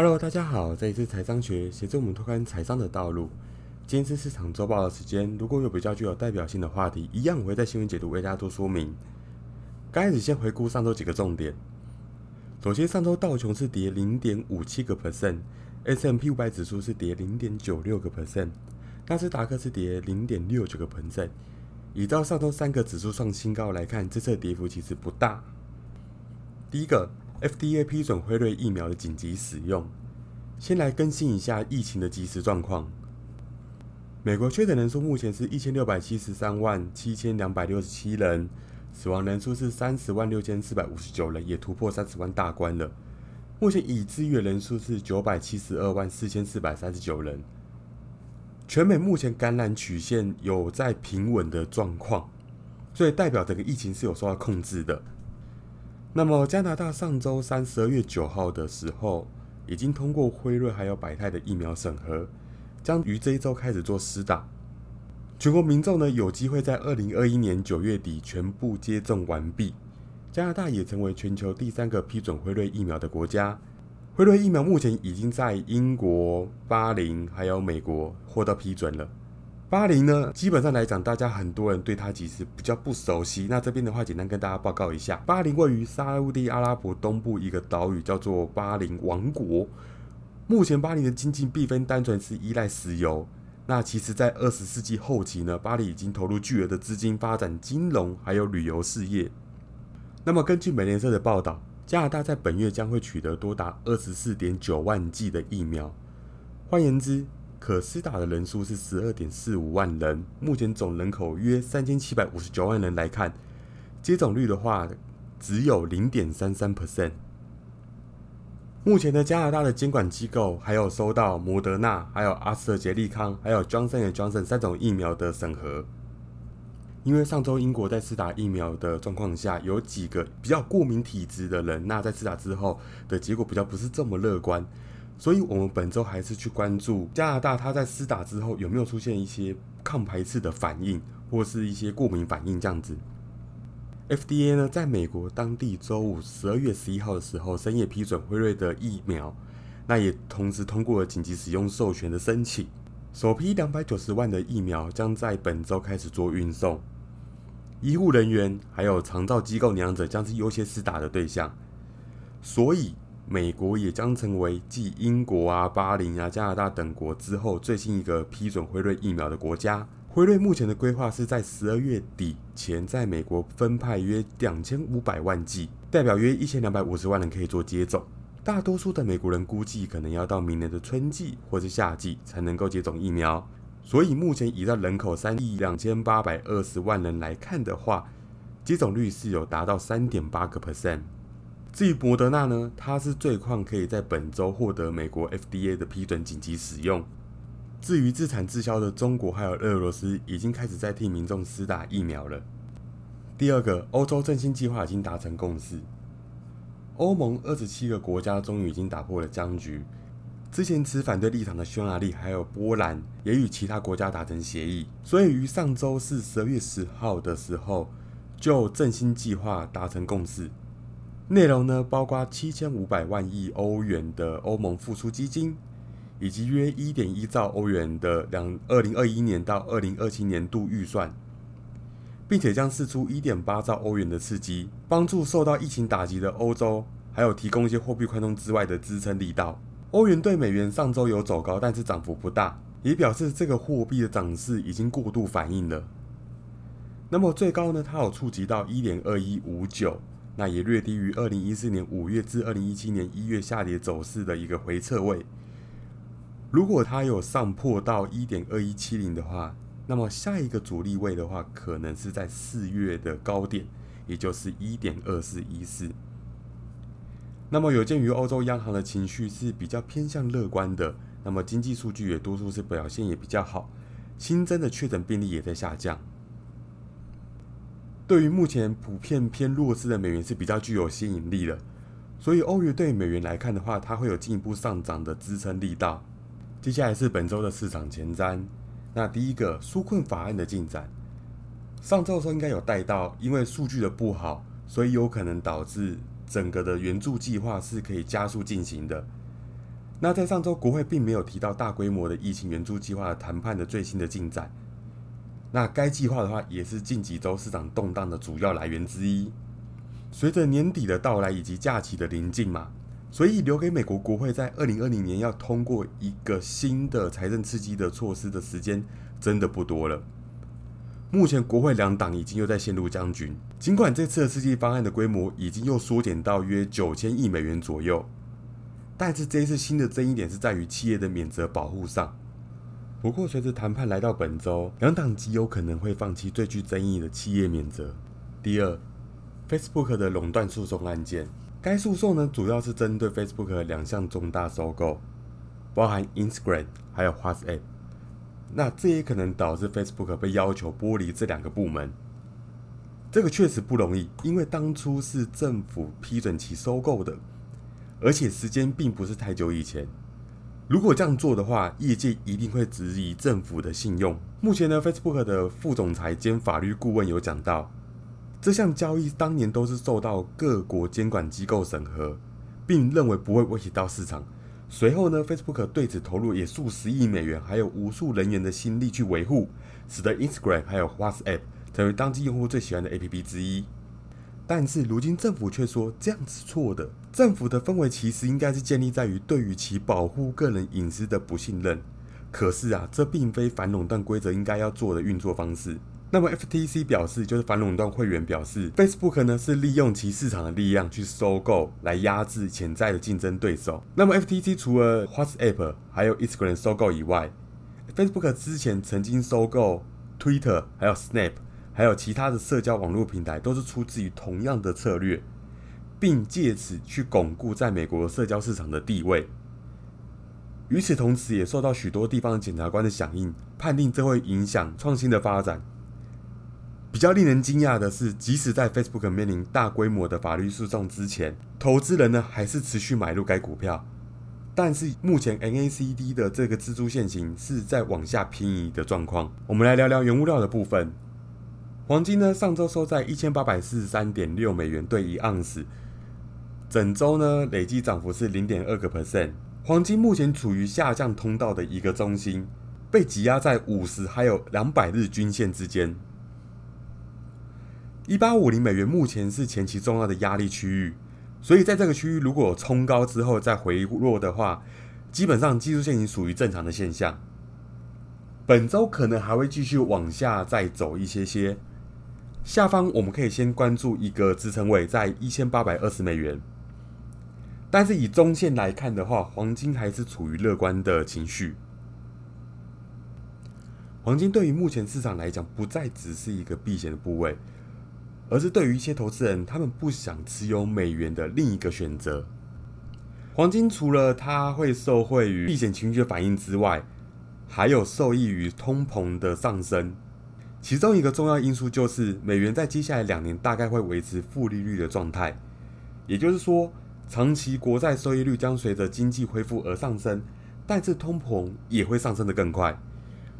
Hello，大家好，这里是财商学，协助我们拓宽财商的道路。今天是市场周报的时间，如果有比较具有代表性的话题，一样我会在新闻解读为大家做说明。刚开始先回顾上周几个重点。首先，上周道琼是跌零点五七个 percent，S M P 五百指数是跌零点九六个 percent，纳斯达克是跌零点六九个 percent。以照上周三个指数创新高来看，这次的跌幅其实不大。第一个，FDA 批准辉瑞疫苗的紧急使用。先来更新一下疫情的即时状况。美国确诊人数目前是一千六百七十三万七千两百六十七人，死亡人数是三十万六千四百五十九人，也突破三十万大关了。目前已治愈人数是九百七十二万四千四百三十九人。全美目前感染曲线有在平稳的状况，所以代表整个疫情是有受到控制的。那么加拿大上周三十二月九号的时候，已经通过辉瑞还有百泰的疫苗审核，将于这一周开始做施打。全国民众呢有机会在二零二一年九月底全部接种完毕。加拿大也成为全球第三个批准辉瑞疫苗的国家。辉瑞疫苗目前已经在英国、巴林还有美国获得批准了。巴林呢，基本上来讲，大家很多人对它其实比较不熟悉。那这边的话，简单跟大家报告一下，巴林位于沙地阿拉伯东部一个岛屿，叫做巴林王国。目前巴林的经济并非单纯是依赖石油。那其实，在二十世纪后期呢，巴黎已经投入巨额的资金发展金融还有旅游事业。那么，根据美联社的报道，加拿大在本月将会取得多达二十四点九万剂的疫苗。换言之，可施打的人数是十二点四五万人，目前总人口约三千七百五十九万人来看，接种率的话只有零点三三 percent。目前的加拿大的监管机构还有收到摩德纳、还有阿斯特杰利康、还有 Johnson Johnson 三种疫苗的审核。因为上周英国在施打疫苗的状况下，有几个比较过敏体质的人，那在施打之后的结果比较不是这么乐观。所以，我们本周还是去关注加拿大，它在施打之后有没有出现一些抗排斥的反应，或是一些过敏反应这样子。FDA 呢，在美国当地周五十二月十一号的时候，深夜批准辉瑞的疫苗，那也同时通过了紧急使用授权的申请。首批两百九十万的疫苗将在本周开始做运送，医护人员还有长照机构养者将是优先施打的对象，所以。美国也将成为继英国啊、巴林啊、加拿大等国之后最新一个批准辉瑞疫苗的国家。辉瑞目前的规划是在十二月底前在美国分派约两千五百万剂，代表约一千两百五十万人可以做接种。大多数的美国人估计可能要到明年的春季或是夏季才能够接种疫苗。所以目前以到人口三亿两千八百二十万人来看的话，接种率是有达到三点八个 percent。至于博德纳呢，它是最快可以在本周获得美国 FDA 的批准紧急使用。至于自产自销的中国还有俄罗斯，已经开始在替民众施打疫苗了。第二个，欧洲振兴计划已经达成共识，欧盟二十七个国家终于已经打破了僵局。之前持反对立场的匈牙利还有波兰，也与其他国家达成协议，所以于上周四十二月十号的时候，就振兴计划达成共识。内容呢，包括七千五百万亿欧元的欧盟复苏基金，以及约一点一兆欧元的两二零二一年到二零二七年度预算，并且将释出一点八兆欧元的刺激，帮助受到疫情打击的欧洲，还有提供一些货币宽松之外的支撑力道。欧元对美元上周有走高，但是涨幅不大，也表示这个货币的涨势已经过度反应了。那么最高呢，它有触及到一点二一五九。那也略低于二零一四年五月至二零一七年一月下跌走势的一个回撤位。如果它有上破到一点二一七零的话，那么下一个阻力位的话，可能是在四月的高点，也就是一点二四一四。那么有鉴于欧洲央行的情绪是比较偏向乐观的，那么经济数据也多数是表现也比较好，新增的确诊病例也在下降。对于目前普遍偏弱势的美元是比较具有吸引力的，所以欧元对美元来看的话，它会有进一步上涨的支撑力道。接下来是本周的市场前瞻。那第一个纾困法案的进展，上周的时候应该有带到，因为数据的不好，所以有可能导致整个的援助计划是可以加速进行的。那在上周，国会并没有提到大规模的疫情援助计划谈判的最新的进展。那该计划的话，也是近几周市场动荡的主要来源之一。随着年底的到来以及假期的临近嘛，所以留给美国国会在二零二零年要通过一个新的财政刺激的措施的时间真的不多了。目前国会两党已经又在陷入僵局，尽管这次的刺激方案的规模已经又缩减到约九千亿美元左右。但是这一次新的争议点是在于企业的免责保护上。不过，随着谈判来到本周，两党极有可能会放弃最具争议的企业免责。第二，Facebook 的垄断诉讼案件，该诉讼呢主要是针对 Facebook 两项重大收购，包含 Instagram 还有 WhatsApp。那这也可能导致 Facebook 被要求剥离这两个部门。这个确实不容易，因为当初是政府批准其收购的。而且时间并不是太久以前，如果这样做的话，业界一定会质疑政府的信用。目前呢，Facebook 的副总裁兼法律顾问有讲到，这项交易当年都是受到各国监管机构审核，并认为不会威胁到市场。随后呢，Facebook 对此投入也数十亿美元，还有无数人员的心力去维护，使得 Instagram 还有 WhatsApp 成为当今用户最喜欢的 APP 之一。但是如今政府却说这样是错的。政府的氛围其实应该是建立在于对于其保护个人隐私的不信任。可是啊，这并非反垄断规则应该要做的运作方式。那么 FTC 表示，就是反垄断会员表示，Facebook 呢是利用其市场的力量去收购，来压制潜在的竞争对手。那么 FTC 除了 WhatsApp 还有 Instagram 收购以外，Facebook 之前曾经收购 Twitter 还有 Snap。还有其他的社交网络平台，都是出自于同样的策略，并借此去巩固在美国社交市场的地位。与此同时，也受到许多地方检察官的响应，判定这会影响创新的发展。比较令人惊讶的是，即使在 Facebook 面临大规模的法律诉讼之前，投资人呢还是持续买入该股票。但是目前 NACD 的这个蜘蛛线型是在往下偏移的状况。我们来聊聊原物料的部分。黄金呢，上周收在一千八百四十三点六美元兑一盎司，整周呢累计涨幅是零点二个 percent。黄金目前处于下降通道的一个中心，被挤压在五十还有两百日均线之间。一八五零美元目前是前期重要的压力区域，所以在这个区域如果冲高之后再回落的话，基本上技术线型属于正常的现象。本周可能还会继续往下再走一些些。下方我们可以先关注一个支撑位在一千八百二十美元，但是以中线来看的话，黄金还是处于乐观的情绪。黄金对于目前市场来讲，不再只是一个避险的部位，而是对于一些投资人，他们不想持有美元的另一个选择。黄金除了它会受惠于避险情绪的反应之外，还有受益于通膨的上升。其中一个重要因素就是，美元在接下来两年大概会维持负利率的状态，也就是说，长期国债收益率将随着经济恢复而上升，但是通膨也会上升的更快，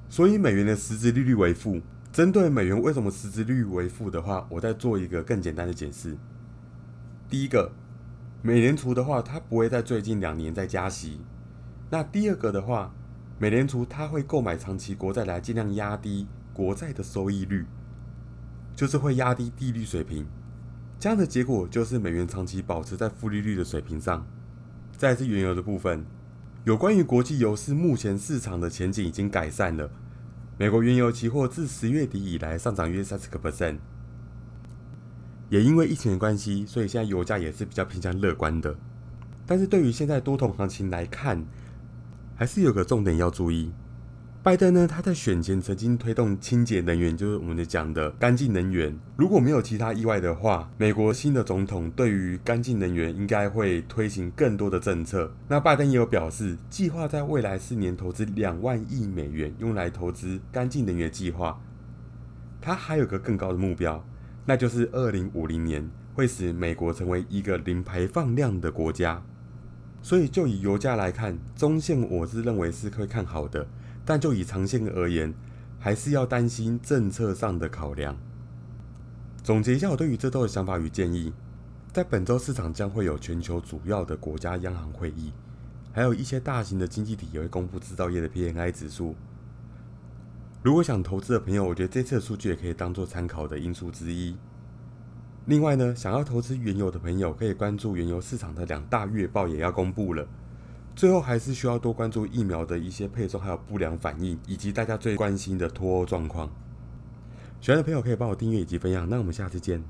所以美元的实质利率为负。针对美元为什么实质利率为负的话，我再做一个更简单的解释。第一个，美联储的话，它不会在最近两年再加息。那第二个的话，美联储它会购买长期国债来尽量压低。国债的收益率就是会压低利率水平，这样的结果就是美元长期保持在负利率的水平上。再是原油的部分，有关于国际油市目前市场的前景已经改善了。美国原油期货自十月底以来上涨约三十个 percent，也因为疫情的关系，所以现在油价也是比较偏向乐观的。但是对于现在多头行情来看，还是有个重点要注意。拜登呢，他在选前曾经推动清洁能源，就是我们讲的干净能源。如果没有其他意外的话，美国新的总统对于干净能源应该会推行更多的政策。那拜登也有表示，计划在未来四年投资两万亿美元，用来投资干净能源计划。他还有个更高的目标，那就是二零五零年会使美国成为一个零排放量的国家。所以就以油价来看，中线我是认为是会看好的。但就以长线而言，还是要担心政策上的考量。总结一下我对于这周的想法与建议：在本周市场将会有全球主要的国家央行会议，还有一些大型的经济体也会公布制造业的 PMI 指数。如果想投资的朋友，我觉得这次的数据也可以当做参考的因素之一。另外呢，想要投资原油的朋友，可以关注原油市场的两大月报也要公布了。最后还是需要多关注疫苗的一些配送，还有不良反应，以及大家最关心的脱欧状况。喜欢的朋友可以帮我订阅以及分享，那我们下次见。